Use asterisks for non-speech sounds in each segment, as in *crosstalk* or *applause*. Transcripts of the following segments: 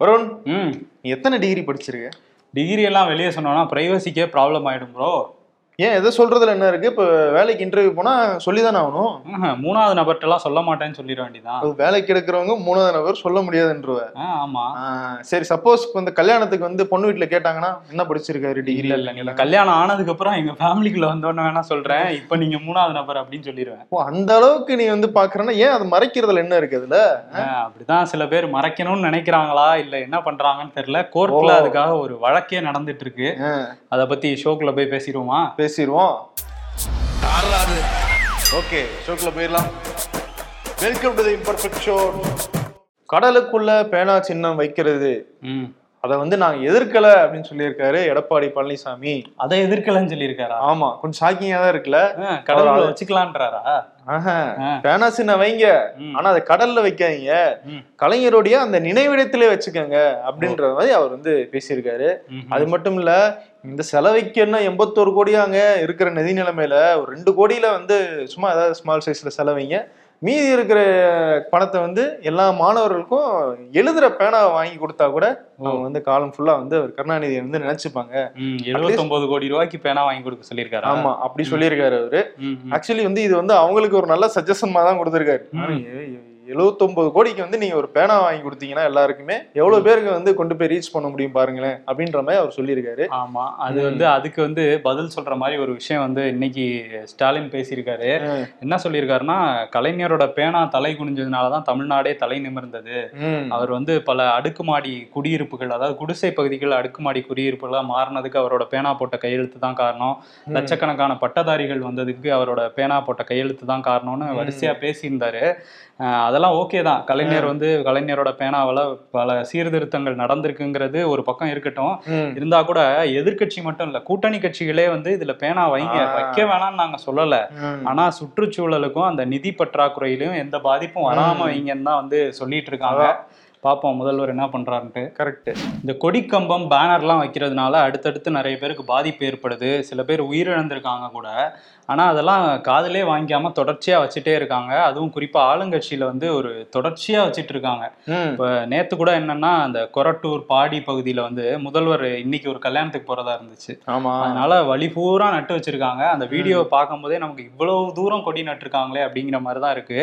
வருண் ம். நீ எத்தனை டிகிரி படிச்சிருக்க? டிகிரி எல்லாம் வெளியே சொன்னோம்னா ப்ரைவசிக்கே ப்ராப்ளம் ஆயிடும் ப்ரோ ஏன் எதை சொல்றதுல என்ன இருக்கு? இப்ப வேலைக்கு இன்டர்வியூ போனா சொல்லிதானே ஆகணும். மூணாவது நபர்கிட்டலாம் சொல்ல மாட்டேன்னு சொல்லிட வேண்டியதான் வேலைக்கு எடுக்கிறவங்க மூணாவது நபர் சொல்ல முடியாதுன்றவ. ஆமா. சரி சப்போஸ் இந்த கல்யாணத்துக்கு வந்து பொண்ணு வீட்டுல கேட்டாங்கன்னா என்ன படிச்சிருக்காரு டிகிரி இல்ல இல்ல கல்யாணம் ஆனதுக்கு அப்புறம் எங்க ஃபேமிலிக்குள்ள வந்தோன்னு வேணா சொல்றேன். *laughs* இப்ப நீங்க மூணாவது நபர் அப்படின்னு சொல்லிடுவேன். ஓ அந்த அளவுக்கு நீ வந்து பாக்குறேன்னா ஏன் அது மறைக்கிறதுல என்ன இருக்கு அதுல? அப்படிதான் சில பேர் மறைக்கணும்னு நினைக்கிறாங்களா? இல்ல என்ன பண்றாங்கன்னு தெரியல. கோர்ட்ல. அதுக்காக ஒரு வழக்கே நடந்துட்டு இருக்கு. அத பத்தி ஷோக்குள்ள போய் பேசிடுவோமா. பேசிடுவோம் ஓகே ஷோக்குள்ள போயிடலாம். Welcome to the imperfect show கடலுக்குள்ள பேனா சின்னம் வைக்கிறது. ம். அதை வந்து நாங்க எதிர்க்கல அப்படின்னு சொல்லியிருக்காரு எடப்பாடி பழனிசாமி. அதை எதிர்க்கலன்னு சொல்லியிருக்காரா? ஆமா கொஞ்சம் ஷாக்கிங்கா தான் இருக்குல்ல. கடவுளை வச்சுக்கலான்றாரா? ஆஹா, ஆ. பேனா சின்னம் வைங்க. ஆனா அதை கடல்ல வைக்காதீங்க. கலைஞருடைய அந்த நினைவிடத்திலே வச்சுக்கோங்க அப்படின்ற மாதிரி அவர் வந்து பேசியிருக்காரு. அது மட்டும் இல்ல இந்த செலவைக்கு என்ன எண்பத்தோரு கோடியாங்க இருக்கிற நிதி நிலைமையில ஒரு ரெண்டு கோடியில வந்து சும்மா ஏதாவது ஸ்மால் சைஸ்ல செலவைங்க. மீதி இருக்கிற பணத்தை வந்து எல்லா மாணவர்களுக்கும் எழுதுற பேனாவை வாங்கி கொடுத்தா கூட அவங்க வந்து காலம் ஃபுல்லா வந்து அவர் கருணாநிதியை வந்து நினைச்சுப்பாங்க. 79 கோடி ரூபாய்க்கு பேனா வாங்கி கொடுக்க சொல்லியிருக்காரா? ஆமா அப்படி சொல்லியிருக்காரு அவரு. ஆக்சுவலி வந்து இது வந்து அவங்களுக்கு ஒரு நல்ல சஜஷன்மா தான் கொடுத்துருக்காரு. ம். எழுவத்தொன்பது கோடிக்கு வந்து நீங்க ஒரு பேனா வாங்கி கொடுத்தீங்கன்னா எல்லாருக்குமே எவ்வளவு பேருக்கு வந்து கொண்டு போய் ரீச் பண்ண முடியும் பாருங்களேன் அப்படின்ற மாதிரி அவர் சொல்லியிருக்காரு. ஆமா அது வந்து அதுக்கு வந்து பதில் சொல்ற மாதிரி ஒரு விஷயம் வந்து இன்னைக்கு ஸ்டாலின் பேசியிருக்காரு. என்ன சொல்லியிருக்காருன்னா கலைஞரோட பேனா தலை குனிஞ்சதுனாலதான் தமிழ்நாடே தலை நிமிர்ந்தது. அவர் வந்து பல அடுக்குமாடி குடியிருப்புகள் அதாவது குடிசை பகுதிகள் அடுக்குமாடி குடியிருப்புகளா மாறினதுக்கு அவரோட பேனா போட்ட கையெழுத்து தான் காரணம். லட்சக்கணக்கான பட்டதாரிகள் வந்ததுக்கு அவரோட பேனா போட்ட கையெழுத்து தான் காரணம்னு வரிசையா பேசியிருந்தாரு. அதெல்லாம் ஓகே தான். கலைஞர் வந்து கலைஞரோட பேனாவால பல சீர்திருத்தங்கள் நடந்திருக்குங்கிறது ஒரு பக்கம் இருக்கட்டும். இருந்தா கூட எதிர்க்கட்சி மட்டும் இல்ல கூட்டணி கட்சிகளே வந்து இதுல பேனா வைங்க. வைக்க வேணாம்னு நாங்க சொல்லல. ஆனா சுற்றுச்சூழலுக்கும் அந்த நிதி பற்றாக்குறையிலும் எந்த பாதிப்பும் வராம வைங்கன்னு தான் வந்து சொல்லிட்டு இருக்காங்க. பாப்போம் முதல்வர் என்ன பண்றாருன்ட்டு. கரெக்ட் இந்த கொடிக்கம்பம் பேனர்லாம் வைக்கிறதுனால அடுத்தடுத்து நிறைய பேருக்கு பாதிப்பு ஏற்படுது. சில பேர் உயிரிழந்திருக்காங்க கூட. ஆனா அதெல்லாம் காதுலே வாங்கிக்காம தொடர்ச்சியா வச்சுட்டே இருக்காங்க. அதுவும் குறிப்பா ஆளுங்கட்சியில வந்து ஒரு தொடர்ச்சியா வச்சிட்டு இருக்காங்க. இப்ப நேத்து கூட என்னன்னா அந்த கொரட்டூர் பாடி பகுதியில வந்து முதல்வர் இன்னைக்கு ஒரு கல்யாணத்துக்கு போறதா இருந்துச்சு. ஆமா. அதனால வழி பூரா நட்டு வச்சிருக்காங்க. அந்த வீடியோவை பார்க்கும்போதே நமக்கு இவ்வளவு தூரம் கொடி நட்டிருக்காங்களே அப்படிங்கிற மாதிரி தான் இருக்கு.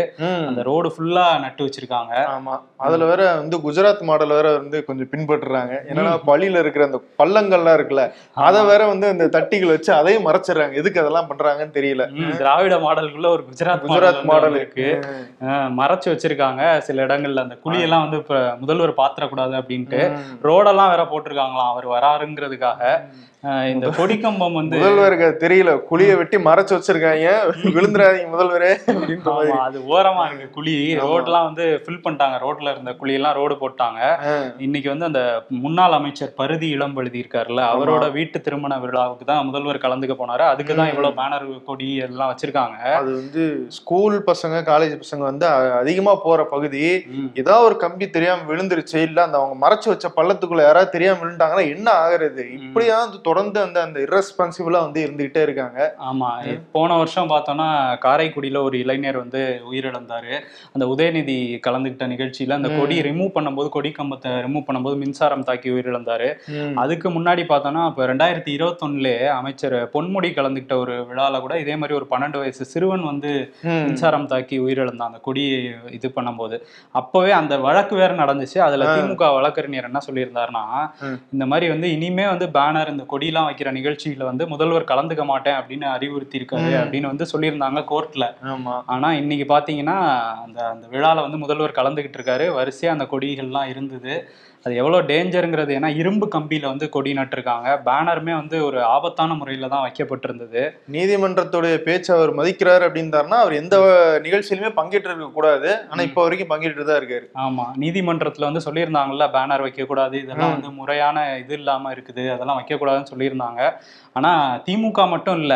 அந்த ரோடு ஃபுல்லா நட்டு வச்சிருக்காங்க. ஆமா. அதுல வேற வந்து குஜராத் மாடல் வேற வந்து கொஞ்சம் பின்பற்றுறாங்க. என்னன்னா பள்ளியில இருக்கிற அந்த பள்ளங்கள்லாம் இருக்குல்ல அதை வேற வந்து அந்த தட்டிகள் வச்சு அதையும் மறைச்சிடுறாங்க. எதுக்கு அதெல்லாம் பண்றாங்கன்னு தெரியல. திராவிட மாடலுக்குள்ள ஒரு குஜராத் குஜராத் மாடல் இருக்கு. மறைச்சு வச்சிருக்காங்க சில இடங்கள்ல. அந்த குழியெல்லாம் வந்து இப்ப முதல்வர் பாத்திரக்கூடாது அப்படின்ட்டு ரோடெல்லாம் வேற போட்டிருக்காங்களாம். அவர் வராருங்கிறதுக்காக. இந்த கொடிக்கம்பம் வந்து முதல்வருக்கு தெரியல. குழிய வெட்டி மறைச்சு வச்சிருக்காங்க. விழுந்துராதீங்க முதல்வரே அது ஓரமா இருக்கு குழி. ரோட்லாம் வந்து ஃபில் பண்ணிட்டாங்க. ரோட்ல இருந்த குழியெல்லாம் ரோடு போட்டாங்க. இன்னைக்கு வந்து அந்த முன்னாள் அமைச்சர் பருதி இளம்பழுதி இருக்காருல்ல அவரோட வீட்டு திருமண விழாவுக்கு தான் முதல்வர் கலந்துக்க போனாரு. அதுக்கு தான் இவ்வளவு பேனர் கொடி எல்லாம் வச்சிருக்காங்க. அது வந்து ஸ்கூல் பசங்க காலேஜ் பசங்க வந்து அதிகமா போற பகுதி. ஏதாவது ஒரு கம்பி தெரியாம விழுந்துருச்சு. இல்ல அந்த அவங்க மறைச்சு வச்ச பள்ளத்துக்குள்ள யாராவது தெரியாம விழுந்துட்டாங்கன்னா என்ன ஆகுறது? இப்படியா தொடர்ந்து அந்த அந்த இரஸ்பான்சிபிளா வந்து இருந்துகிட்டே இருக்காங்க. ஆமா. போன வருஷம் பார்த்தோம்னா காரைக்குடியில ஒரு இளைஞர் வந்து உயிரிழந்தாரு. அந்த உதயநிதி கலந்துக்கிட்ட நிகழ்ச்சியில அந்த கொடி ரிமூவ் பண்ணும்போது கொடி கம்பத்தை ரிமூவ் பண்ணும்போது மின்சாரம் தாக்கி உயிரிழந்தாரு. அதுக்கு முன்னாடி பார்த்தோம்னா இப்போ ரெண்டாயிரத்தி இருபத்தொன்னுலே அமைச்சர் பொன்முடி கலந்துக்கிட்ட ஒரு விழால கூட இதே மாதிரி ஒரு பன்னெண்டு வயசு சிறுவன் வந்து. மின்சாரம் தாக்கி உயிரிழந்தான். அந்த கொடி இது பண்ணும்போது. அப்பவே அந்த வழக்கு வேற நடந்துச்சு. அதுல திமுக வழக்கறிஞர் என்ன சொல்லியிருந்தாருன்னா. இந்த மாதிரி வந்து இனிமே வந்து பேனர் இந்த கொடியெல்லாம் வைக்கிற நிகழ்ச்சியில வந்து முதல்வர் கலந்துக்க மாட்டேன் அப்படின்னு அறிவுறுத்தி இருக்காரு அப்படின்னு வந்து சொல்லியிருந்தாங்க கோர்ட்ல. ஆமா. ஆனா இன்னைக்கு பாத்தீங்கன்னா அந்த அந்த விழால வந்து முதல்வர் கலந்துகிட்டு இருக்காரு. வரிசையா அந்த கொடிகள்லாம் இருந்தது. அது எவ்வளவு டேஞ்சருங்கிறது ஏன்னா இரும்பு கம்பியில வந்து கொடி நட்டிருக்காங்க. பேனருமே வந்து ஒரு ஆபத்தான முறையில தான் வைக்கப்பட்டிருந்தது. நீதிமன்றத்துடைய பேச்சு அவர் மதிக்கிறாரு அப்படின்றாருன்னா அவர் எந்த நிகழ்ச்சியிலுமே பங்கேற்று இருக்க கூடாது. ஆனா இப்ப வரைக்கும் பங்கேற்று தான் இருக்காரு. ஆமா. நீதிமன்றத்துல வந்து சொல்லியிருந்தாங்கல்ல பேனர் வைக்க கூடாது இதெல்லாம் வந்து முறையான இது இல்லாம இருக்குது. அதெல்லாம் வைக்க கூடாதுன்னு சொல்லியிருந்தாங்க. ஆனா திமுக மட்டும் இல்ல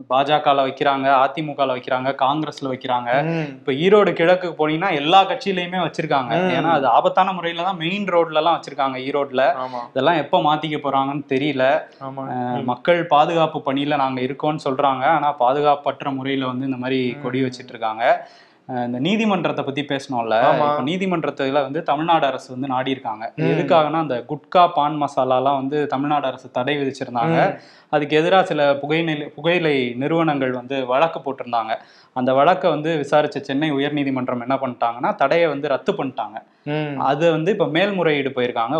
அஹ், பாஜகல வைக்கிறாங்க அதிமுகல வைக்கிறாங்க காங்கிரஸ்ல வைக்கிறாங்க. இப்ப ஈரோடு கிழக்கு போனீங்கன்னா எல்லா கட்சியிலயுமே வச்சிருக்காங்க. ஏன்னா அது ஆபத்தான முறையில தான் மெயின் ரோட்ல எல்லாம் வச்சிருக்காங்க ஈரோட்ல. இதெல்லாம் எப்ப மாத்திக்க போறாங்கன்னு தெரியல. மக்கள் பாதுகாப்பு பணியில நாங்க இருக்கோம்னு சொல்றாங்க. ஆனா பாதுகாப்பற்ற முறையில வந்து இந்த மாதிரி கொடி வச்சிட்டு இருக்காங்க. இந்த நீதிமன்றத்தை பத்தி பேசணும்ல. இப்போ நீதிமன்றத்துல வந்து தமிழ்நாடு அரசு வந்து நாடி இருக்காங்க. எதுக்காகனா அந்த குட்கா பான் மசாலாலாம் வந்து தமிழ்நாடு அரசு தடை விதிச்சிருந்தாங்க அதுக்கு எதிராக சில புகையிலை புகையிலை நிறுவனங்கள் வந்து வழக்கு போட்டிருந்தாங்க அந்த வழக்கை வந்து விசாரிச்ச சென்னை உயர்நீதிமன்றம் என்ன பண்ணிட்டாங்கன்னா தடையை வந்து ரத்து பண்ணிட்டாங்க. அது வந்து இப்ப மேல்முறையீடு போயிருக்காங்க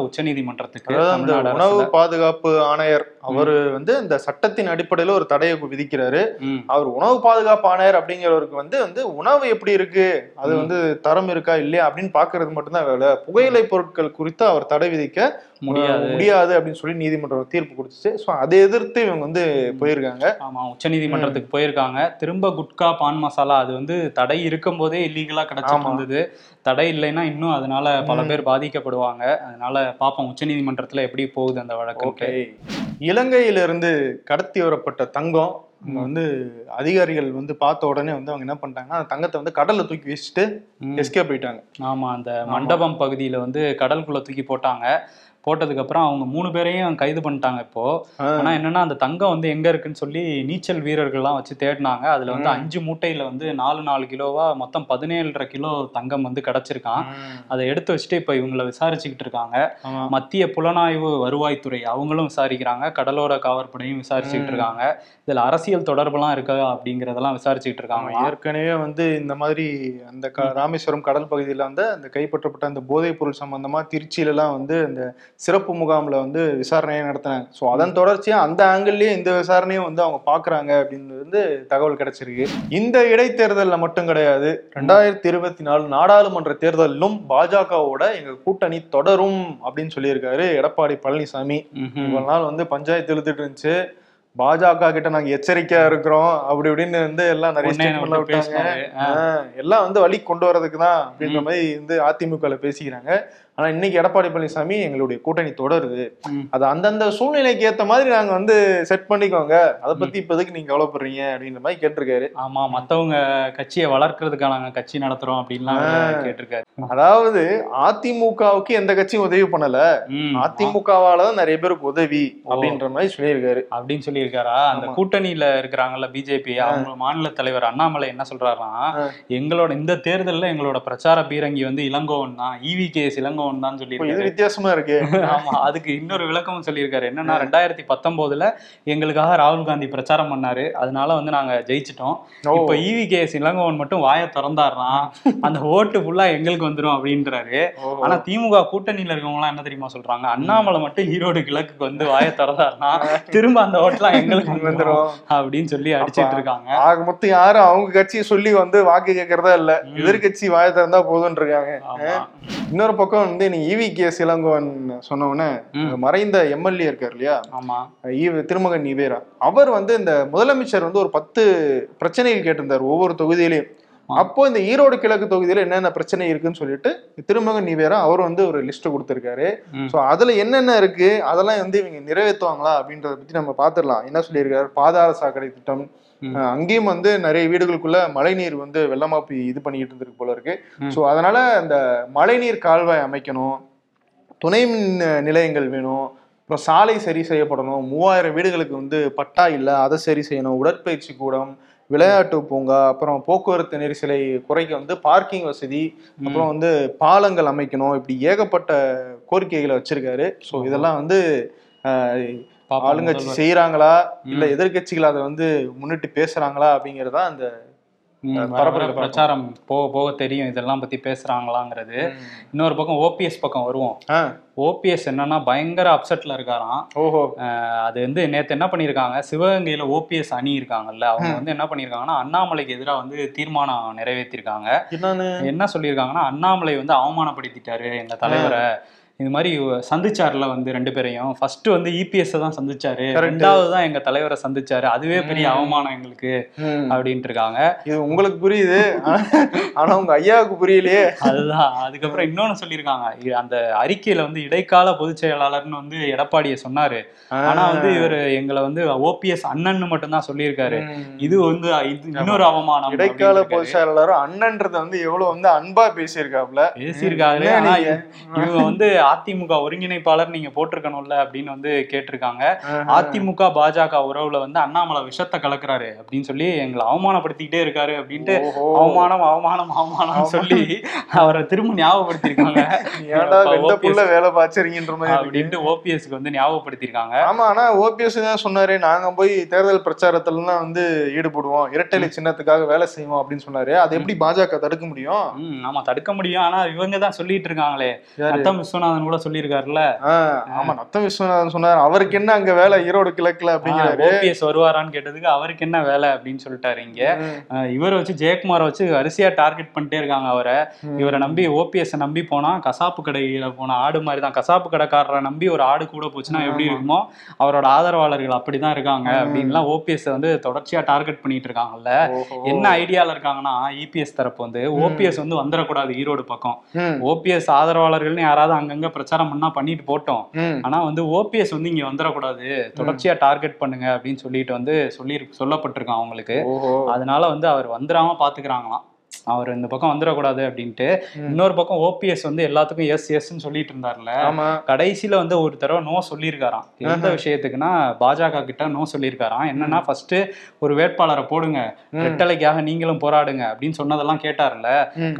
அந்த தமிழ்நாடு உணவு. பாதுகாப்பு ஆணையர் அவரு வந்து இந்த சட்டத்தின் அடிப்படையில ஒரு தடையை விதிக்கிறாரு. அவர் உணவு பாதுகாப்பு ஆணையர் அப்படிங்கிறவருக்கு வந்து வந்து உணவு எப்படி இருக்கு? அது. வந்து தரம் இருக்கா இல்லையா அப்படின்னு பாக்குறது மட்டும்தான் வேலை. புகையிலை பொருட்கள் குறித்து அவர் தடை விதிக்க முடியாது. முடியாது அப்படின்னு சொல்லி நீதிமன்றம் தீர்ப்பு கொடுத்துச்சு. ஸோ அதை எதிர்த்து இவங்க வந்து போயிருக்காங்க. ஆமா உச்சநீதிமன்றத்துக்கு போயிருக்காங்க. திரும்ப குட்கா பான் மசாலா அது வந்து தடை இருக்கும் போதே இல்லீகலா கிடைச்சிட்டு ஆமா. இருந்தது. தடை இல்லைன்னா இன்னும் அதனால பல. பேர் பாதிக்கப்படுவாங்க. அதனால பாப்போம் உச்சநீதிமன்றத்துல எப்படி போகுது அந்த வழக்கு? ஓகே. இலங்கையிலிருந்து கடத்தி வரப்பட்ட தங்கம் வந்து அதிகாரிகள் வந்து பார்த்த உடனே வந்து அவங்க என்ன பண்ணிட்டாங்கன்னா அந்த தங்கத்தை வந்து கடல்ல தூக்கி வச்சுட்டு ம். எஸ்கேப் போயிட்டாங்க ஆமா அந்த மண்டபம் பகுதியில வந்து கடலுக்குள்ள தூக்கி போட்டாங்க. போட்டதுக்கு அப்புறம் அவங்க மூணு பேரையும் கைது பண்ணிட்டாங்க இப்போ. ஆனா என்னன்னா அந்த தங்கம் வந்து எங்க இருக்குன்னு சொல்லி நீச்சல் வீரர்கள்லாம் வச்சு தேடினாங்க அதுல வந்து. அஞ்சு மூட்டையில வந்து நாலு நாலு கிலோவா மொத்தம் பதினேழரை கிலோ தங்கம் வந்து கிடைச்சிருக்கான். அதை எடுத்து வச்சுட்டு இப்ப இவங்களை விசாரிச்சுக்கிட்டு இருக்காங்க. மத்திய புலனாய்வு வருவாய்த்துறை அவங்களும் விசாரிக்கிறாங்க கடலோர காவற்படையும் விசாரிச்சுக்கிட்டு. இருக்காங்க இதுல அரசியல் தொடர்புலாம் இருக்கா அப்படிங்கறதெல்லாம் விசாரிச்சுக்கிட்டு இருக்காங்க ஏற்கனவே வந்து இந்த மாதிரி அந்த ராமேஸ்வரம் கடல் பகுதியில வந்து அந்த கைப்பற்றப்பட்ட அந்த போதைப் பொருள் சம்பந்தமா திருச்சியில எல்லாம் வந்து அந்த சிறப்பு முகாம்ல வந்து விசாரணையை நடத்தினாங்க. ஸோ அதன் தொடர்ச்சியா அந்த ஆங்கிள்லயே இந்த விசாரணையும் வந்து அவங்க பாக்குறாங்க அப்படின்னு வந்து தகவல் கிடைச்சிருக்கு. இந்த இடைத்தேர்தல்ல மட்டும் கிடையாது. ரெண்டாயிரத்தி இருபத்தி நாலு நாடாளுமன்ற தேர்தலிலும் பாஜகவோட எங்க கூட்டணி தொடரும் அப்படின்னு சொல்லியிருக்காரு எடப்பாடி பழனிசாமி. இவ்வளவு நாள் வந்து பஞ்சாயத்து இழுத்துட்டு இருந்துச்சு. பாஜக கிட்ட நாங்க எச்சரிக்கையா இருக்கிறோம். அப்படி இப்படின்னு வந்து எல்லாம் நிறைய விட்டாங்க. எல்லாம் வந்து வழி கொண்டு வர்றதுக்கு தான் அப்படின்ற. மாதிரி வந்து அதிமுக பேசிக்கிறாங்க. ஆனா இன்னைக்கு எடப்பாடி பழனிசாமி எங்களுடைய கூட்டணி தொடருது. அது அந்தந்த சூழ்நிலைக்கு ஏத்த மாதிரி நாங்க வந்து செட் பண்ணிக்கோங்க. அதை பத்தி இப்போதைக்கு நீங்க கவலைப்படுறீங்க அப்படின்ற மாதிரி கேட்டிருக்காரு. ஆமா மத்தவங்க கட்சியை வளர்க்கறதுக்காக நாங்க கட்சி நடத்துறோம் அப்படின்லாம் கேட்டிருக்காரு. அதாவது அதிமுகவுக்கு எந்த கட்சியும் உதவி பண்ணல. ம். அதிமுகவால தான் நிறைய பேருக்கு உதவி அப்படின்ற மாதிரி சொல்லியிருக்காரு. அப்படின்னு சொல்லியிருக்காரா? அந்த. கூட்டணியில இருக்கிறாங்கல்ல பிஜேபி அவங்க மாநில தலைவர் அண்ணாமலை என்ன சொல்றாருன்னா. எங்களோட இந்த தேர்தல்ல எங்களோட பிரச்சார பீரங்கி வந்து இளங்கோவன் தான் இவி கேஸ் இளங்கோவன் தான் இப்போ இது சொல்லியிருக்காரு. வித்தியாசமா இருக்கு. ஆமா அதுக்கு இன்னொரு விளக்கமும் சொல்லியிருக்காரு. என்னன்னா ரெண்டாயிரத்தி பத்தொன்பதுல எங்களுக்காக ராகுல் காந்தி பிரச்சாரம் பண்ணாரு. அதனால வந்து நாங்க ஜெயிச்சிட்டோம். இப்ப இவி கேஸ் இளங்கோவன் மட்டும் வாயை திறந்தாருனா அந்த ஓட்டு ஃபுல்லா எங்களுக்கு வந்துரும் அப்படின்றாரு. ஆனா திமுக கூட்டணியில இருக்கவங்க எல்லாம் என்ன தெரியுமா சொல்றாங்க? அண்ணாமலை மட்டும் ஈரோடு கிழக்குக்கு வந்து வாயை திறந்தாருனா திரும்ப அந்த ஓட்டுலாம் எங்களுக்கு வந்துரும் வந்துரும். அப்படின்னு சொல்லி அடிச்சிட்டு இருக்காங்க. ஆக மொத்தம் யாரும் அவங்க கட்சியை சொல்லி வந்து வாக்கு கேட்கறதா இல்ல. எதிர்கட்சி வாய திறந்தா போதும்னு இருக்காங்க. இன்னொரு பக்கம் வந்து நீ இவி கே இளங்கோவன் சொன்ன உடனே ம். மறைந்த எம்எல்ஏ இருக்கார் இல்லையா? ஆமா. ஈவ திருமகன் ஈவேரா அவர் வந்து இந்த முதலமைச்சர் வந்து ஒரு பத்து பிரச்சனைகள் கேட்டிருந்தார் ஒவ்வொரு தொகுதியிலையும். அப்போ இந்த ஈரோடு கிழக்கு தொகுதியில என்னென்ன பிரச்சனை இருக்குன்னு சொல்லிட்டு திருமகன் ஈவேரா அவர் வந்து ஒரு லிஸ்ட் கொடுத்திருக்காரு. ஸோ அதுல என்னென்ன இருக்கு? அதெல்லாம் வந்து இவங்க நிறைவேற்றுவாங்களா அப்படின்றத பத்தி நம்ம பார்த்துடலாம். என்ன சொல்லியிருக்காரு? பாதாள சாக்கடை திட்டம் அங்கேயும் வந்து நிறைய வீடுகளுக்குள்ள மழைநீர் வந்து வெள்ளமா போய் இது பண்ணிட்டு இருந்திருக்கு போல இருக்கு. ஸோ அதனால அந்த மழைநீர் கால்வாய் அமைக்கணும் துணை மின் நிலையங்கள் வேணும் அப்புறம் சாலை சரி செய்யப்படணும் மூவாயிரம் வீடுகளுக்கு வந்து பட்டா இல்லை அதை சரி செய்யணும் உடற்பயிற்சி கூடம் விளையாட்டு பூங்கா அப்புறம் போக்குவரத்து நெரிசலை குறைக்க வந்து பார்க்கிங் வசதி அப்புறம் வந்து பாலங்கள் அமைக்கணும் இப்படி ஏகப்பட்ட கோரிக்கைகளை வச்சிருக்காரு ஸோ. இதெல்லாம் வந்து ஆளுங்கட்சி. செய்யறாங்களா இல்ல. எதிர்கட்சிகள் அதை வந்து முன்னிட்டு பேசுறாங்களா அப்படிங்கறதா அந்த. பிரச்சாரம் போக போக தெரியும். இதெல்லாம் பத்தி பேசுறாங்களாங்கிறது. இன்னொரு பக்கம் ஓபிஎஸ் பக்கம் வருவோம். ஓபிஎஸ் என்னன்னா பயங்கர அப்செட்ல இருக்காராம். ஓஹோ. அஹ் அது வந்து நேத்து என்ன பண்ணியிருக்காங்க? சிவகங்கையில ஓபிஎஸ் அணி இருக்காங்கல்ல அவங்க வந்து என்ன பண்ணியிருக்காங்கன்னா அண்ணாமலைக்கு எதிராக வந்து தீர்மானம் நிறைவேற்றிருக்காங்க. என்ன சொல்லியிருக்காங்கன்னா அண்ணாமலை வந்து அவமானப்படுத்திட்டாரு எங்க தலைவரை. இது மாதிரி சந்திச்சார்ல வந்து ரெண்டு பேரையும். ஃபர்ஸ்ட் வந்து இபிஎஸ் தான் சந்திச்சாரு. ரெண்டாவது தான் எங்க தலைவரை சந்திச்சாரு. அதுவே பெரிய. அவமானம் எங்களுக்கு. அப்படின்ட்டு இருக்காங்க. இது உங்களுக்கு புரியுது. ஆனா- உங்க ஐயாவுக்கு புரியலையே. அதுதான். அதுக்கப்புறம் இன்னொன்னு சொல்லியிருக்காங்க. அந்த அறிக்கையில வந்து இடைக்கால பொதுச் செயலாளர்னு வந்து எடப்பாடியை சொன்னாரு. ஆனா வந்து இவரு எங்களை வந்து ஓபிஎஸ் அண்ணன்னு மட்டும்தான் சொல்லியிருக்காரு. இது வந்து இன்னொரு அவமானம் இடைக்கால பொதுச் செயலாளரும் அண்ணன்றத வந்து எவ்வளவு வந்து அன்பா பேசியிருக்காப்ல பேசியிருக்காரு? இவங்க வந்து அதிமுக ஒருங்கிணைப்பாளர் நீங்க போட்டிருக்கணும்ல அப்படின்னு வந்து கேட்டிருக்காங்க. அதிமுக பாஜக உறவுல வந்து அண்ணாமலை விஷத்தை கலக்குறாரு அப்படின்னு சொல்லி எங்களை அவமானப்படுத்திக்கிட்டே இருக்காரு அப்படின்ட்டு. அவமானம் அவமானம் அவமானம் சொல்லி அவரை திரும்ப ஞாபகப்படுத்திருக்காங்க வேலை பாய்ச்சறீங்கன்ற மாதிரி. அப்படின்ட்டு ஓபிஎஸ்க்கு வந்து ஞாபகப்படுத்திருக்காங்க ஆமா ஆனா ஓபிஎஸ் தான் சொன்னாரு நாங்க போய் தேர்தல் பிரச்சாரத்துல எல்லாம் வந்து ஈடுபடுவோம். இரட்டை சின்னத்துக்காக வேலை செய்வோம் அப்படின்னு சொன்னாரு. அது எப்படி பாஜக தடுக்க முடியும்? ஆமா தடுக்க முடியும். ஆனா இவங்க தான் சொல்லிட்டு இருக்காங்களே. யாரு? நத்தம் விஸ்வநாதன் கூட சொல்லியிருக்காருல்ல. ஆமா நத்தம் விஸ்வநாதன் சொன்னாரு அவருக்கு என்ன அங்க வேலை? ஈரோடு கிழக்குல அப்படிங்கிறாரு. ஓபிஎஸ் வருவாரான்னு கேட்டதுக்கு அவருக்கு என்ன வேலை? அப்படின்னு சொல்லிட்டாரு இங்க. இவரை வச்சு ஜெயக்குமாரை வச்சு வரிசையா டார்கெட் பண்ணிட்டே இருக்காங்க அவரை. இவரை நம்பி ஓபிஎஸ் நம்பி போனா கசாப்பு கடையில போன ஆடு மாதிரி தான். கசாப்பு கடைக்காரரை நம்பி ஒரு ஆடு கூட போச்சுன்னா எப்படி இருக்குமோ அவரோட ஆதரவாளர்கள் அப்படிதான் இருக்காங்க. அப்படின்லாம் ஓபிஎஸ் வந்து தொடர்ச்சியா டார்கெட் பண்ணிட்டு இருக்காங்கல்ல. என்ன ஐடியால இருக்காங்கன்னா இபிஎஸ் தரப்பு வந்து ஓபிஎஸ் வந்து வந்துடக்கூடாது ஈரோடு பக்கம். ஓபிஎஸ் ஆதரவாளர்கள்னு யாராவது அங்கங்க பிரச்சாரம் பண்ணா பண்ணிட்டு போட்டோம். ஆனா வந்து ஓபிஎஸ் வந்து இங்க வந்துடக்கூடாது. தொடர்ச்சியா டார்கெட் பண்ணுங்க அப்படின்னு சொல்லிட்டு வந்து சொல்லி சொல்லப்பட்டிருக்கான் அவங்களுக்கு. அதனால வந்து அவர் வந்துடாம பாத்துக்கிறாங்களாம். அவர் இந்த பக்கம் வந்துடக்கூடாது அப்படின்ட்டு. இன்னொரு பக்கம் ஓபிஎஸ் வந்து எல்லாத்துக்கும் எஸ் எஸ்ன்னு சொல்லிட்டு இருந்தார்ல. கடைசியில வந்து ஒரு தடவை நோ சொல்லியிருக்காராம். எந்த விஷயத்துக்குன்னா பாஜக கிட்ட நோ சொல்லியிருக்காராம். என்னன்னா ஃபர்ஸ்ட் ஒரு வேட்பாளரை போடுங்க. ரெட்டலைக்காக நீங்களும் போராடுங்க அப்படின்னு சொன்னதெல்லாம் கேட்டார்ல.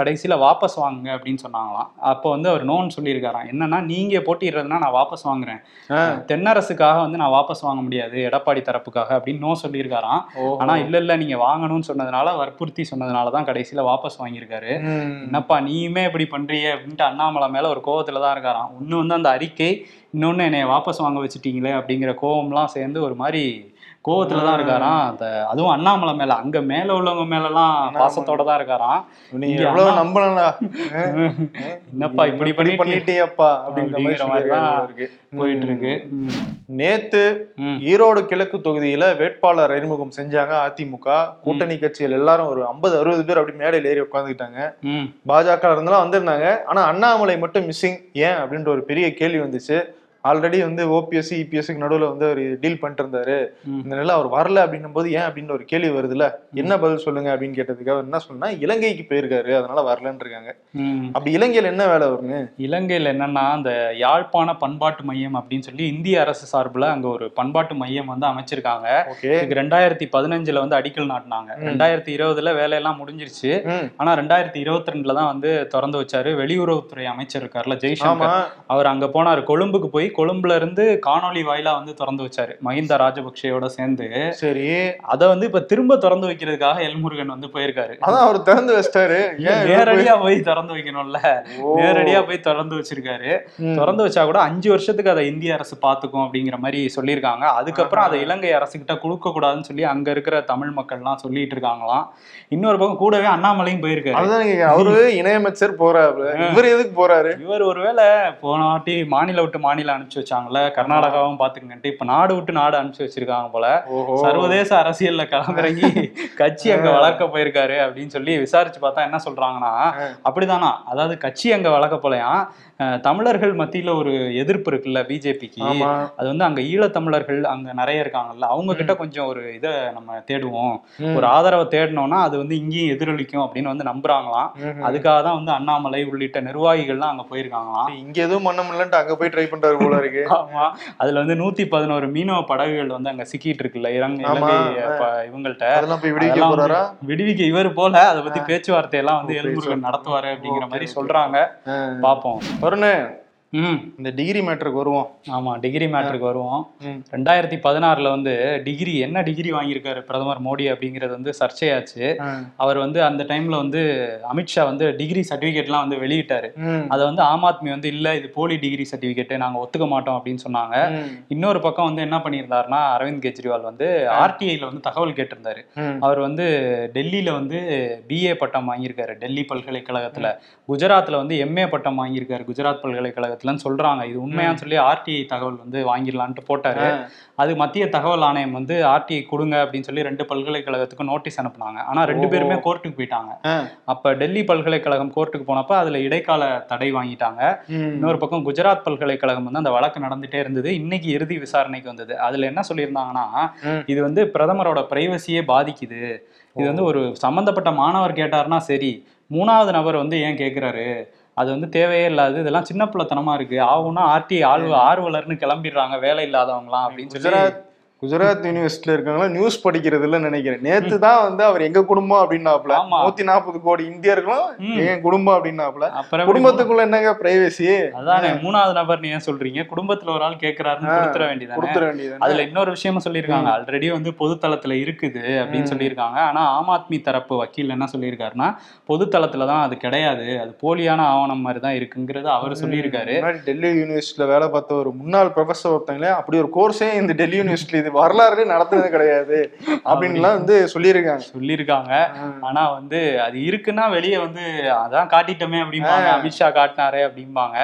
கடைசியில வாபஸ் வாங்குங்க அப்படின்னு சொன்னாங்களாம். அப்போ வந்து அவர் நோன்னு சொல்லியிருக்காராம். என்னன்னா நீங்க போட்டிடுறதுனா நான் வாபஸ் வாங்குறேன். தென்னரசுக்காக வந்து நான் வாபஸ் வாங்க முடியாது. எடப்பாடி தரப்புக்காக அப்படின்னு நோ சொல்லியிருக்காராம். ஆனா இல்ல இல்ல நீங்க வாங்கணும்னு சொன்னதுனால வற்புறுத்தி சொன்னதுனால தான் கடைசியில வாபஸ் வாங்கியிருக்காரு. என்னப்பா நீயுமே இப்படி பண்றியே அப்படின்ட்டு அண்ணாமலை மேல ஒரு கோவத்துல தான் இருக்காராம் ஒண்ணு வந்து அந்த அறிக்கை இன்னொன்னு என்னைய வாபஸ் வாங்க வச்சுட்டீங்களே அப்படிங்கிற கோவம்லாம் சேர்ந்து ஒரு மாதிரி கோவத்துல தான் இருக்காராம். அந்த அதுவும் அண்ணாமலை மேல அங்க மேல உள்ளவங்க மேலலாம் பாசத்தோட தான் இருக்காராம். நீ இங்க எவ்வளவு நம்பலடா? *laughs* என்னப்பா இப்படி பண்ணிட்டு பண்ணிட்டியப்பா அப்படிங்கிற மாதிரி தான் போயிட்டு இருக்கு. நேத்து. ஈரோடு கிழக்கு தொகுதியில வேட்பாளர் அறிமுகம் செஞ்சாங்க அதிமுக. கூட்டணி கட்சிகள் எல்லாரும் ஒரு 50 அறுபது பேர் அப்படி மேடையில் ஏறி உட்காந்துக்கிட்டாங்க பாஜக இருந்தெல்லாம் வந்திருந்தாங்க. ஆனா அண்ணாமலை மட்டும் மிஸ்ஸிங் ஏன்? அப்படின்ற ஒரு பெரிய கேள்வி வந்துச்சு. ஆல்ரெடி வந்து ஓபிஎஸ் இபிஎஸ்க்கு நடுவுல வந்து அவர் டீல் பண்ணிட்டு இருந்தாரு. இந்த நிலை அவர் வரல அப்படின்னும் போது ஏன் அப்படின்னு ஒரு கேள்வி வருதுல்ல? என்ன பதில் சொல்லுங்க அப்படின்னு கேட்டதுக்கு அவர் என்ன சொன்னா இலங்கைக்கு போயிருக்காரு அதனால வரலன்னு இருக்காங்க. அப்படி இலங்கையில என்ன வேலை வருங்க? இலங்கையில் என்னன்னா அந்த யாழ்ப்பாண பண்பாட்டு மையம் அப்படின்னு சொல்லி இந்திய அரசு சார்பில் அங்க ஒரு பண்பாட்டு மையம் வந்து அமைச்சிருக்காங்க. ஓகே. இதுக்கு ரெண்டாயிரத்தி பதினஞ்சுல வந்து அடிக்கல் நாட்டினாங்க. ரெண்டாயிரத்தி இருபதுல வேலையெல்லாம் முடிஞ்சிருச்சு. ஆனா ரெண்டாயிரத்தி இருபத்தி ரெண்டுல தான் வந்து திறந்து வச்சாரு வெளியுறவுத்துறை அமைச்சர் இருக்காருல்ல ஆமா. ஜெய்சங்கர் அவர் அங்க போனாரு. கொழும்புக்கு போய் கொழும்புல இருந்து காணொளி வாயிலா வந்து திறந்து வச்சாரு. மஹிந்த ராஜபக்சேயோட சேர்ந்து. சரி. அதை வந்து இப்ப திரும்ப திறந்து வைக்கிறதுக்காக எல்முருகன் வந்து போயிருக்காரு. அதான் அவர் திறந்து வச்சிட்டாரு. நேரடியா போய் திறந்து வைக்கணும்ல. நேரடியா போய் திறந்து வச்சிருக்காரு. திறந்து வச்சா கூட அஞ்சு வருஷத்துக்கு அதை இந்திய அரசு பாத்துக்கும் அப்படிங்கிற மாதிரி சொல்லியிருக்காங்க. அதுக்கப்புறம் அதை இலங்கை அரசுகிட்ட கொடுக்க கூடாதுன்னு சொல்லி அங்க இருக்கிற தமிழ் மக்கள்லாம் சொல்லிட்டு இருக்காங்களாம். இன்னொரு பக்கம் கூடவே அண்ணாமலையும் போயிருக்காரு. அவரு இணையமைச்சர் போறாரு இவர் எதுக்கு போறாரு? இவர் ஒருவேளை போன வாட்டி மாநில விட்டு மாநிலம் அனுப்பிச்சு வச்சாங்கல்ல. கர்நாடகாவும் பாத்துக்கங்கன்ட்டு இப்ப நாடு விட்டு நாடு அனுப்பிச்சு வச்சிருக்காங்க போல. சர்வதேச அரசியல்ல களமிறங்கி கட்சி அங்க வளர்க்க போயிருக்காரு அப்படின்னு சொல்லி விசாரிச்சு பார்த்தா என்ன சொல்றாங்கன்னா அப்படிதானா? அதாவது கட்சி அங்க வளர்க்க போலயாம் தமிழர்கள் மத்தியில ஒரு எதிர்ப்பு இருக்குல்ல பிஜேபிக்கு. அது வந்து அங்க ஈழத்தமிழர்கள் அங்க நிறைய இருக்காங்கல்ல. அவங்க கிட்ட கொஞ்சம் ஒரு இதை நம்ம தேடுவோம். ஒரு ஆதரவை தேடினோம்னா அது வந்து இங்கேயும் எதிரொலிக்கும் அப்படின்னு வந்து நம்புறாங்களாம். அதுக்காக தான் வந்து அண்ணாமலை உள்ளிட்ட நிர்வாகிகள்லாம் அங்க போயிருக்காங்களாம். இங்க எதுவும் பண்ண முடியலன்ட்டு அங்க போய் ட்ரை பண்றாரு போல இருக்கு. ஆமா. அதுல வந்து நூத்தி பதினோரு மீனவ படகுகள் வந்து அங்க சிக்கிட்டு இருக்குல்ல இலங்கை இவங்கள்ட்ட. விடுவிக்க இவர் போல அதை பத்தி பேச்சுவார்த்தை எல்லாம் வந்து எல்முருகன் நடத்துவாரு அப்படிங்கிற மாதிரி. சொல்றாங்க. பாப்போம். வருணே ம். இந்த டிகிரி மேட்டருக்கு வருவோம். ஆமா டிகிரி மேட்ருக்கு வருவோம். ரெண்டாயிரத்தி பதினாறுல வந்து டிகிரி என்ன டிகிரி வாங்கியிருக்காரு பிரதமர் மோடி அப்படிங்கிறது வந்து சர்ச்சையாச்சு. அவர் வந்து அந்த டைம்ல வந்து அமித்ஷா வந்து டிகிரி சர்டிபிகேட்லாம் வந்து வெளியிட்டாரு. அதை வந்து ஆம் ஆத்மி வந்து இல்ல இது போலி டிகிரி சர்டிபிகேட் நாங்க ஒத்துக்க மாட்டோம் அப்படின்னு சொன்னாங்க. இன்னொரு பக்கம் வந்து என்ன பண்ணியிருந்தாருன்னா அரவிந்த் கெஜ்ரிவால் வந்து ஆர்டிஐல வந்து தகவல் கேட்டிருந்தாரு. அவர் வந்து டெல்லியில வந்து பிஏ பட்டம் வாங்கியிருக்காரு. டெல்லி பல்கலைக்கழகத்துல. குஜராத்ல வந்து எம்ஏ பட்டம் வாங்கியிருக்காரு. குஜராத் பல்கலைக்கழகத்துலன்னு சொல்றாங்க. இது உண்மையான்னு சொல்லி ஆர்டிஐ தகவல் வந்து வாங்கிடலான்ட்டு போட்டாரு. அது மத்திய தகவல் ஆணையம் வந்து ஆர்டிஐ கொடுங்க அப்படின்னு சொல்லி ரெண்டு பல்கலைக்கழகத்துக்கும் நோட்டீஸ் அனுப்புனாங்க. ஆனா ரெண்டு. பேருமே கோர்ட்டுக்கு போயிட்டாங்க. அப்ப டெல்லி பல்கலைக்கழகம் கோர்ட்டுக்கு போனப்ப அதுல இடைக்கால தடை வாங்கிட்டாங்க. இன்னொரு பக்கம் குஜராத் பல்கலைக்கழகம் வந்து அந்த வழக்கு நடந்துட்டே இருந்தது. இன்னைக்கு இறுதி விசாரணைக்கு வந்தது. அதுல என்ன சொல்லியிருந்தாங்கன்னா. இது வந்து பிரதமரோட பிரைவசியே பாதிக்குது. இது வந்து ஒரு சம்பந்தப்பட்ட மாணவர் கேட்டாருன்னா சரி மூணாவது நபர் வந்து ஏன் கேட்குறாரு அது வந்து தேவையே இல்லாது இதெல்லாம் சின்ன பிள்ளைத்தனமா இருக்கு. ஆகும்னா ஆர்டி ஆள் ஆர்வலர்னு கிளம்பிடுறாங்க வேலை இல்லாதவங்களாம் அப்படின்னு சொல்லி குஜராத் யூனிவர்சிட்டியில இருக்கவங்க நியூஸ் படிக்கிறது இல்லைன்னு நினைக்கிறேன். நேத்து தான் வந்து அவர் எங்க குடும்பம் அப்படின்னாப்ல. நூத்தி நாற்பது கோடி இந்தியர்களும். என் குடும்பம் அப்படின்னாப்ல அப்புறம் குடும்பத்துக்குள்ள என்னங்க பிரைவசி அதானே மூணாவது நபர் நீ ஏன் சொல்றீங்க? குடும்பத்துல ஒரு ஆள் கேக்குறாருன்னு ஆ, கொடுத்துட வேண்டியதானே? கொடுத்துட வேண்டியது அதுல இன்னொரு விஷயமும் சொல்லியிருக்காங்க. ஆல்ரெடி வந்து பொதுத்தளத்துல இருக்குது அப்படின்னு. சொல்லியிருக்காங்க. ஆனா ஆம் ஆத்மி தரப்பு வக்கீல் என்ன சொல்லியிருக்காருன்னா பொதுத்தளத்துல தான் அது கிடையாது. அது போலியான ஆவணம் மாதிரி தான் இருக்குங்கிறது அவர் சொல்லியிருக்காரு. டெல்லி யூனிவர்சிட்டியில வேலை பார்த்த ஒரு முன்னாள் ப்ரொஃபசர் ஒருத்தங்களே அப்படி ஒரு கோர்ஸே இந்த டெல்லி யூனிவர்சிட்டி இது வரலாறு நடத்துனது கிடையாது. அப்படின்லாம் வந்து சொல்லியிருக்காங்க. சொல்லியிருக்காங்க. ஆனா வந்து அது இருக்குன்னா வெளியே வந்து அதான் காட்டிட்டோமே அப்படிம்பாங்க. அமித்ஷா காட்டினாரே அப்படிம்பாங்க.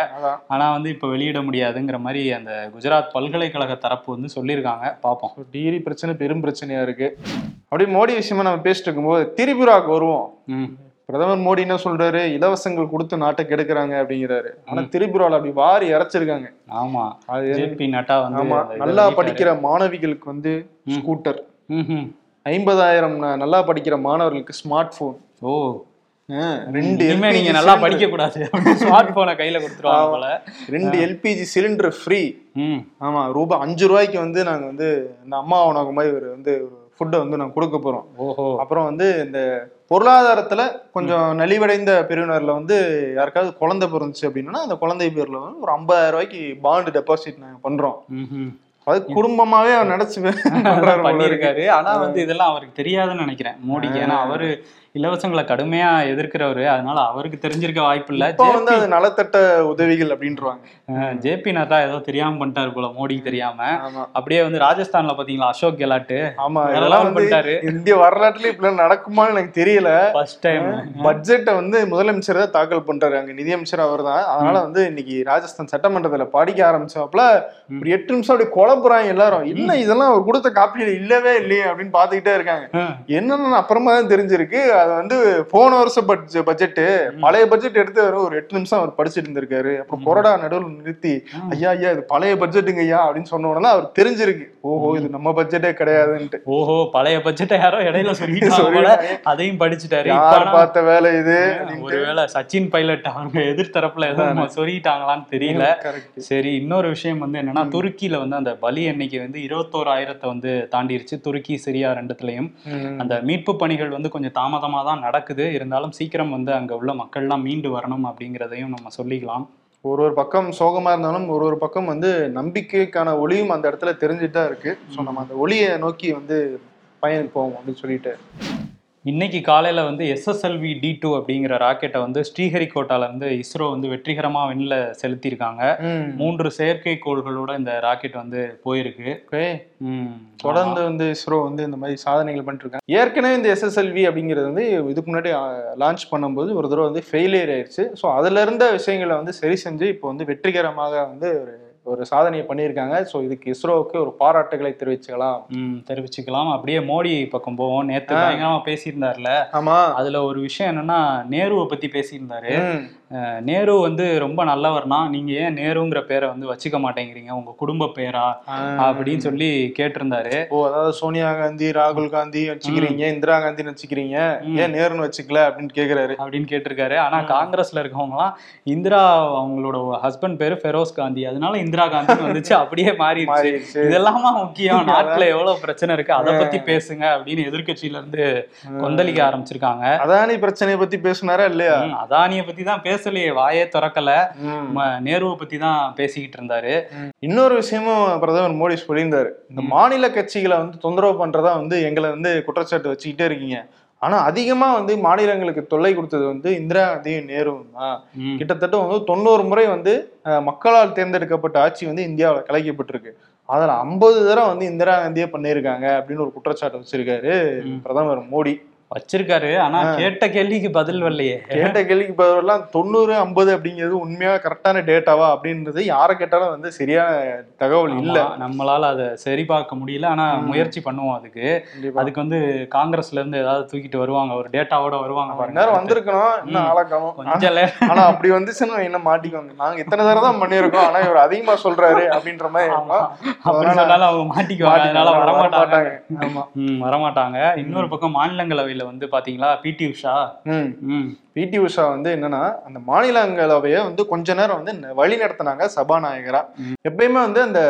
ஆனா வந்து இப்ப வெளியிட முடியாதுங்கிற மாதிரி அந்த குஜராத் பல்கலைக்கழக தரப்பு வந்து சொல்லியிருக்காங்க. பார்ப்போம் டிகிரி பிரச்சனை பெரும் பிரச்சனையா இருக்கு. அப்படியே மோடி விஷயமா நம்ம பேசிட்டு இருக்கும்போது திரிபுராக்கு வருவோம். பிரதமர் மோடி என்ன சொல்றாரு? இலவசங்கள் கொடுத்து நாட்டை கெடுக்கிறாங்க அப்படிங்கிறாரு. ஆனா திரிபுரால அப்படி வாரி இறைச்சிருக்காங்க ஆமா. அது நட்டா வந்து ஆமா. நல்லா. படிக்கிற மாணவிகளுக்கு வந்து ஸ்கூட்டர். ஐம்பதாயிரம் நல்லா படிக்கிற மாணவர்களுக்கு ஸ்மார்ட் போன் ஓ. ரெண்டு இனிமே நீங்க நல்லா படிக்க கூடாது *laughs* ஸ்மார்ட் போனை கையில கொடுத்துருவாங்க போல. ரெண்டு எல்பிஜி சிலிண்டர் ஃப்ரீ. ஆமா ரூபாய் அஞ்சு ரூபாய்க்கு வந்து நாங்க வந்து இந்த அம்மா உணவு மாதிரி ஒரு வந்து ஃபுட்டை வந்து நாங்க கொடுக்க போறோம். ஓஹோ. அப்புறம் வந்து இந்த பொருளாதாரத்துல கொஞ்சம் நலிவடைந்த பிரிவினர்ல வந்து யாருக்காவது குழந்தை பிறந்துச்சு அப்படின்னா அந்த குழந்தை பேர்ல வந்து ஒரு ஐம்பதாயிரம் ரூபாய்க்கு பாண்டு டெபாசிட் நாங்க பண்றோம். ம்ஹும். அது குடும்பமாவே அவர் நினைச்சு. *laughs* பண்ணியிருக்காரு. ஆனா வந்து இதெல்லாம் அவருக்கு தெரியாதுன்னு நினைக்கிறேன். மோடிக்கு. ஏன்னா அவரு இலவசங்களை கடுமையா எதிர்க்கிறவரு. அதனால அவருக்கு தெரிஞ்சிருக்க வாய்ப்பு இல்ல வந்து அது நலத்தட்ட உதவிகள் அப்படின்றாங்க. ஜேபி நட்டா ஏதோ தெரியாம பண்ணிட்டாரு போல மோடிக்கு தெரியாம. அப்படியே வந்து ராஜஸ்தான்ல பாத்தீங்களா அசோக் கெலாட்டு? ஆமா இதெல்லாம் பண்ணிட்டாரு. இந்திய வரலாற்றுல இப்படி நடக்குமான்னு எனக்கு தெரியல. ஃபர்ஸ்ட் டைம் பட்ஜெட்டை வந்து முதலமைச்சர் தான் தாக்கல் பண்றாரு. அங்க நிதியமைச்சர் அவர் தான். அதனால வந்து இன்னைக்கு ராஜஸ்தான் சட்டமன்றத்துல படிக்க ஆரம்பிச்சாப்ல ஒரு எட்டு நிமிஷம் அப்படி குழப்புறாங்க எல்லாரும். என்ன இதெல்லாம் அவர் கொடுத்த காப்பியில இல்லவே இல்லையே அப்படின்னு பாத்துக்கிட்டே இருக்காங்க. என்னன்னு அப்புறமா தான் தெரிஞ்சிருக்கு. அது வந்து போன வருஷம் பட்ஜெட் பழைய பட்ஜெட் எடுத்து ஒரு எட்டு நிமிஷம் அவர் படிச்சுட்டு இருந்திருக்காரு. அப்புறம் கொறடா நடுவில் நிறுத்தி ஐயா ஐயா இது பழைய பட்ஜெட்டுங்க ஐயா அப்படின்னு சொன்ன உடனே அவர் தெரிஞ்சிருக்கு. ஓஹோ இது நம்ம பட்ஜெட்டே கிடையாதுன்ட்டு. ஓஹோ பழைய பட்ஜெட்டை யாரோ இடையில *laughs* சொல்லிட்டாங்க. அதையும் படிச்சுட்டாரு. யார் பார்த்த வேலை இது. ஒருவேளை சச்சின் பைலட் அவங்க எதிர்த்தரப்புல எதுவும் சொல்லிட்டாங்களான்னு தெரியல. சரி இன்னொரு விஷயம் வந்து என்னன்னா துருக்கியில வந்து அந்த பலி எண்ணிக்கை வந்து இருபத்தோராயிரத்தை வந்து தாண்டிருச்சு. துருக்கி சிரியா ரெண்டுத்துலயும். அந்த மீட்பு பணிகள் வந்து கொஞ்சம் தாமதமா தான் நடக்குது. இருந்தாலும் சீக்கிரம் வந்து அங்கே உள்ள மக்கள்லாம் மீண்டு வரணும் அப்படிங்கிறதையும் நம்ம சொல்லிக்கலாம். ஒரு ஒரு பக்கம் சோகமா இருந்தாலும் ஒரு ஒரு பக்கம் வந்து நம்பிக்கைக்கான ஒளியும் அந்த இடத்துல தெரிஞ்சுட்டு தான் இருக்கு. ஸோ நம்ம அந்த ஒளியை நோக்கி வந்து பயன் போவோம் அப்படின்னு சொல்லிட்டு. இன்னைக்கு காலையில வந்து எஸ்எஸ்எல்வி டி டூ அப்படிங்கிற ராக்கெட்டை வந்து ஸ்ரீஹரிகோட்டால இருந்து இஸ்ரோ வந்து வெற்றிகரமா விண்ணில் செலுத்தியிருக்காங்க. மூன்று செயற்கைக்கோள்களோட இந்த ராக்கெட் வந்து போயிருக்கு. தொடர்ந்து வந்து இஸ்ரோ வந்து இந்த மாதிரி சாதனைகள் பண்ணிட்டு இருக்காங்க ஏற்கனவே இந்த எஸ்எஸ்எல்வி அப்படிங்கிறது வந்து இதுக்கு முன்னாடி லான்ச் பண்ணும்போது ஒரு தடவை வந்து ஃபெயிலியர் ஆயிடுச்சு ஸோ அதுல இருந்த விஷயங்களை வந்து சரி செஞ்சு இப்போ வந்து வெற்றிகரமாக வந்து ஒரு ஒரு சாதனையை பண்ணியிருக்காங்க. ஸோ இதுக்கு இஸ்ரோவுக்கு ஒரு பாராட்டுகளை தெரிவிச்சுக்கலாம். தெரிவிச்சுக்கலாம். அப்படியே மோடி பக்கம் போவோம். நேத்து ஆ. பயங்கரமா பேசியிருந்தாருல. ஆமா. அதுல ஒரு விஷயம் என்னன்னா நேருவை பத்தி பேசியிருந்தாரு. நேரு வந்து ரொம்ப நல்லவர்னா நீங்க ஏன் நேருங்கிற பேரை வந்து வச்சுக்க மாட்டேங்கிறீங்க? உங்க குடும்ப பேரா? அப்படின்னு சொல்லி கேட்டிருந்தாரு. ஓ அதாவது சோனியா காந்தி ராகுல் காந்தி வச்சுக்கிறீங்க இந்திரா காந்தின்னு வச்சுக்கிறீங்க. ஏன் நேருன்னு வச்சுக்கல? அப்படின்னு கேக்குறாரு. அப்படின்னு கேட்டிருக்காரு. ஆனா காங்கிரஸ்ல இருக்கவங்கலாம் இந்திரா அவங்களோட ஹஸ்பண்ட் பேரு ஃபெரோஸ் காந்தி. அதனால இந்திரா காந்தி வந்துச்சு அப்படியே மாறிடுச்சு. இதெல்லாமா முக்கியம்? நாட்டுல எவ்வளவு பிரச்சனை இருக்கு? அதை பத்தி பேசுங்க அப்படின்னு எதிர்க்கட்சியில இருந்து கொந்தளிக்க ஆரம்பிச்சிருக்காங்க. அதானி பிரச்சனையை பத்தி பேசுனாரா இல்லையா? அதானிய பத்தி தான் பேசலையே வாயே திறக்கல. நேருவை பத்தி தான் பேசிக்கிட்டு இருந்தாரு. இன்னொரு விஷயமும் பிரதமர் மோடி சொல்லியிருந்தாரு. இந்த மாநில கட்சிகளை வந்து தொந்தரவு பண்றதா வந்து எங்களை வந்து குற்றச்சாட்டு வச்சுக்கிட்டே இருக்கீங்க. ஆனா அதிகமா வந்து மாநிலங்களுக்கு தொல்லை கொடுத்தது வந்து இந்திரா காந்தியும் நேருவும் தான். கிட்டத்தட்ட வந்து தொண்ணூறு முறை வந்து மக்களால் தேர்ந்தெடுக்கப்பட்ட ஆட்சி வந்து இந்தியாவில் கலைக்கப்பட்டிருக்கு. அதுல ஐம்பது தடவை வந்து இந்திரா காந்தியே பண்ணியிருக்காங்க அப்படின்னு ஒரு குற்றச்சாட்டு வச்சிருக்காரு பிரதமர் மோடி. வச்சிருக்காரு. ஆனா கேட்ட கேள்விக்கு பதில் வரலையே. கேட்ட கேள்விக்கு பதிலாம் தொண்ணூறு ஐம்பது அப்படிங்கிறது உண்மையா கரெக்டான டேட்டாவா அப்படின்றது யாரை கேட்டாலும் வந்து சரியான தகவல் இல்ல. நம்மளால அதை சரி பார்க்க முடியல. ஆனா முயற்சி பண்ணுவோம் அதுக்கு. அதுக்கு வந்து காங்கிரஸ்ல இருந்து ஏதாவது தூக்கிட்டு வருவாங்க. ஒரு டேட்டாவோட வருவாங்க பாருங்க. நேரம் வந்திருக்கணும். இன்னும் கொஞ்சம் லே- ஆனா அப்படி வந்துச்சுன்னா என்ன மாட்டிக்கோங்க நாங்க இத்தனை தடவை தான் பண்ணியிருக்கோம். ஆனா இவர் அதிகமா சொல்றாரு அப்படின்ற மாதிரி இருக்கும். அப்படி அதனால சொன்னாலும் அவங்க மாட்டிக்குவாங்க. அதனால மாட்டிக்குவாங்க, வரமாட்டாங்க. ஆமா. வரமாட்டாங்க. இன்னொரு பக்கம் மாநிலங்களவையில மாநிலங்களவையில வந்து பாத்தீங்களா? பிடி உஷா? பிடி உஷா வந்து என்னன்னா அந்த மாநிலங்களவையை வந்து கொஞ்ச நேரம் வந்து வழி நடத்தினாங்க சபாநாயகரா. எப்பயுமே வந்து அந்த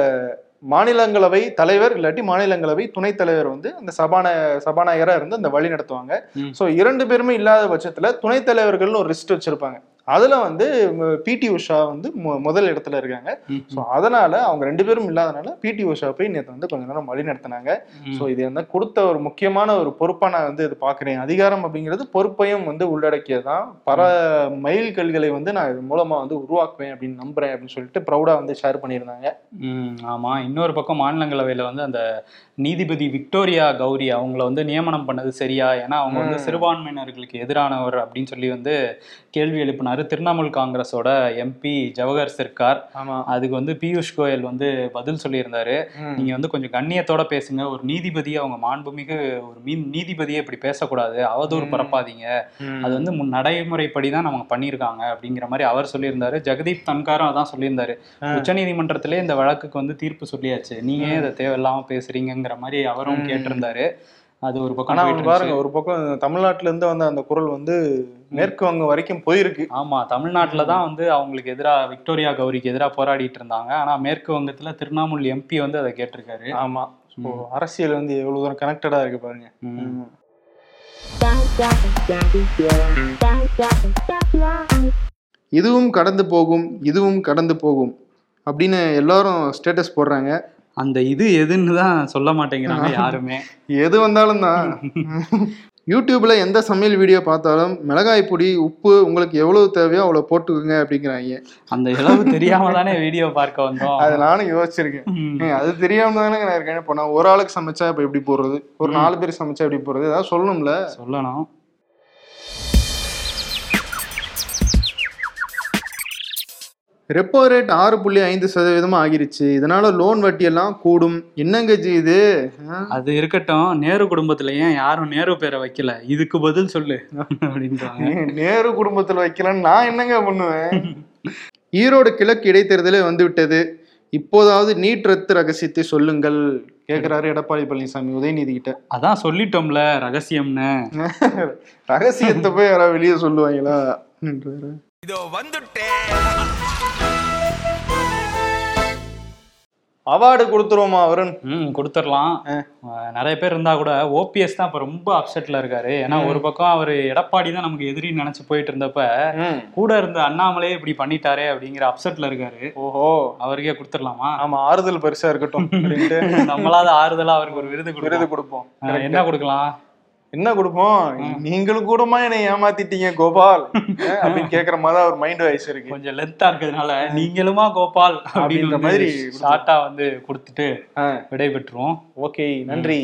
மாநிலங்களவை தலைவர் இல்லாட்டி மாநிலங்களவை துணைத் தலைவர் வந்து அந்த சபான சபாநாயகரா இருந்து அந்த வழி நடத்துவாங்க. ஸோ இரண்டு பேருமே இல்லாத பட்சத்துல துணைத் தலைவர்கள்னு ஒரு லிஸ்ட் வச்சிருப்பாங்க. அதுல வந்து பிடி உஷா வந்து முதல் இடத்துல இருக்காங்க. ஸோ அதனால அவங்க ரெண்டு பேரும் இல்லாதனால பிடி உஷா போய் நேற்று வந்து கொஞ்ச நேரம் வழி நடத்தினாங்க. ஸோ இது வந்து கொடுத்த ஒரு முக்கியமான ஒரு பொறுப்பா நான் வந்து இது பாக்குறேன். அதிகாரம் அப்படிங்கிறது பொறுப்பையும் வந்து உள்ளடக்கியதுதான். பல மைல் கல்களை வந்து நான் இது மூலமா வந்து உருவாக்குவேன் அப்படின்னு நம்புறேன் அப்படின்னு சொல்லிட்டு ப்ரௌடா வந்து ஷேர் பண்ணியிருந்தாங்க. ம் ஆமா. இன்னொரு பக்கம் மாநிலங்களவையில வந்து அந்த நீதிபதி விக்டோரியா கௌரி அவங்கள வந்து நியமனம் பண்ணது சரியா? ஏன்னா அவங்க வந்து. சிறுபான்மையினர்களுக்கு எதிரானவர் அப்படின்னு சொல்லி வந்து கேள்வி எழுப்பினாரு. திரிணாமுல் காங்கிரஸோட எம்பி ஜவஹர் சர்க்கார் அதுக்கு வந்து பியூஷ் கோயல் வந்து பதில் சொல்லியிருந்தாரு. நீங்க வந்து கொஞ்சம் கண்ணியத்தோட பேசுங்க. ஒரு நீதிபதியை அவங்க மாண்புமிகு ஒரு மீன் நீதிபதியை இப்படி பேசக்கூடாது. அவதூறு. பரப்பாதீங்க. அது வந்து முன் நடைமுறைப்படி தான் அவங்க பண்ணியிருக்காங்க அப்படிங்கிற மாதிரி அவர் சொல்லியிருந்தாரு. ஜெகதீப் தன்காரும் அதான் சொல்லியிருந்தாரு. உச்சநீதிமன்றத்திலே இந்த வழக்குக்கு வந்து தீர்ப்பு சொல்லியாச்சு. நீங்க இதை தேவையில்லாம பேசுறீங்கங்கிற மாதிரி அவரும். கேட்டிருந்தாரு. அது ஒரு பக்கம் ஆனா போயிட்டு அவன் பாருங்க. ஒரு பக்கம் தமிழ்நாட்டுல இருந்து வந்த அந்த குரல் வந்து மேற்கு வங்கம் வரைக்கும் போயிருக்கு. ஆமா தமிழ்நாட்டுல தான் வந்து அவங்களுக்கு எதிரா விக்டோரியா கௌரிக்கு எதிரா போராடிட்டு இருந்தாங்க. ஆனா மேற்கு வங்கத்துல திருவண்ணாமலை எம்பி வந்து அதை கேட்டிருக்காரு. ஆமா. அரசியல் வந்து எவ்வளவு தூரம் கனெக்டடா இருக்கு பாருங்க. இதுவும் கடந்து போகும் இதுவும் கடந்து போகும் அப்படின்னு எல்லாரும் ஸ்டேட்டஸ் போடுறாங்க. அந்த இது எதுன்னு தான் சொல்ல மாட்டேங்கிறாங்க யாருமே. *laughs* எது வந்தாலும் தான். *laughs* யூடியூப்ல எந்த சமையல் வீடியோ பார்த்தாலும் மிளகாய் பொடி உப்பு உங்களுக்கு எவ்வளவு தேவையோ அவ்வளவு போட்டுக்கோங்க அப்படிங்கிறாங்க. அந்த இளவு தெரியாம தானே வீடியோ பார்க்க வந்தோம். அது நானும் யோசிச்சிருக்கேன். அது தெரியாம தானே நான் இருக்கேன். இப்போ நான் ஒரு ஆளுக்கு சமைச்சா இப்போ எப்படி போடுறது ஒரு நாலு பேர் சமைச்சா எப்படி போடுறது ஏதாவது சொல்லணும்ல. சொல்லணும். ரெப்போ ரேட் ஆறு புள்ளி ஐந்து சதவீதமா ஆகிருச்சு. இதனால லோன் வட்டி எல்லாம் கூடும். என்னங்க ஜி இது? அது இருக்கட்டும். நேரு குடும்பத்துல ஏன் யாரும் நேரு பேரை வைக்கல? இதுக்கு பதில் சொல்லு. அப்படின்றாங்க. நேரு குடும்பத்துல வைக்கலன்னு நான் என்னங்க பண்ணுவேன்? *laughs* ஈரோடு கிழக்கு இடைத்தேர்தலே வந்து விட்டது இப்போதாவது நீட் ரத்து ரகசியத்தை சொல்லுங்கள். கேக்குறாரு எடப்பாடி பழனிசாமி உதயநிதி கிட்ட. அதான் சொல்லிட்டோம்ல ரகசியம்னு. *laughs* ரகசியத்தை போய் யாராவது வெளியே சொல்லுவாங்களா. இதோ வந்துட்டேன் அவார்டு கொடுத்துருவோமா அவருன் ம் கொடுத்துடலாம் நிறைய பேர் இருந்தா கூட ஓபிஎஸ் தான் இப்ப ரொம்ப அப்செட்ல இருக்காரு. ஏன்னா ஒரு பக்கம் அவர் எடப்பாடி தான் நமக்கு எதிரி நினைச்சு போயிட்டு இருந்தப்ப கூட இருந்த அண்ணாமலே இப்படி பண்ணிட்டாரே அப்படிங்கிற அப்செட்ல இருக்காரு. ஓஹோ. அவருக்கே கொடுத்துடலாமா ஆமா ஆறுதல் பரிசா இருக்கட்டும் நம்மளால ஆறுதலா அவருக்கு ஒரு விருது விருது கொடுப்போம். என்ன கொடுக்கலாம்? என்ன கொடுப்போம்? நீங்களும் கூடமா என்னை ஏமாத்திட்டீங்க கோபால்? *laughs* அப்படின்னு கேக்குற மாதிரி அவர் மைண்ட் வாய்ஸ் இருக்கு. கொஞ்சம் லென்த்தா இருக்கிறதுனால நீங்களுமா கோபால்? அப்படின்ற மாதிரி ஷார்ட்டா வந்து கொடுத்துட்டு ஆ, விடை பெற்றுருவோம் ஓகே நன்றி.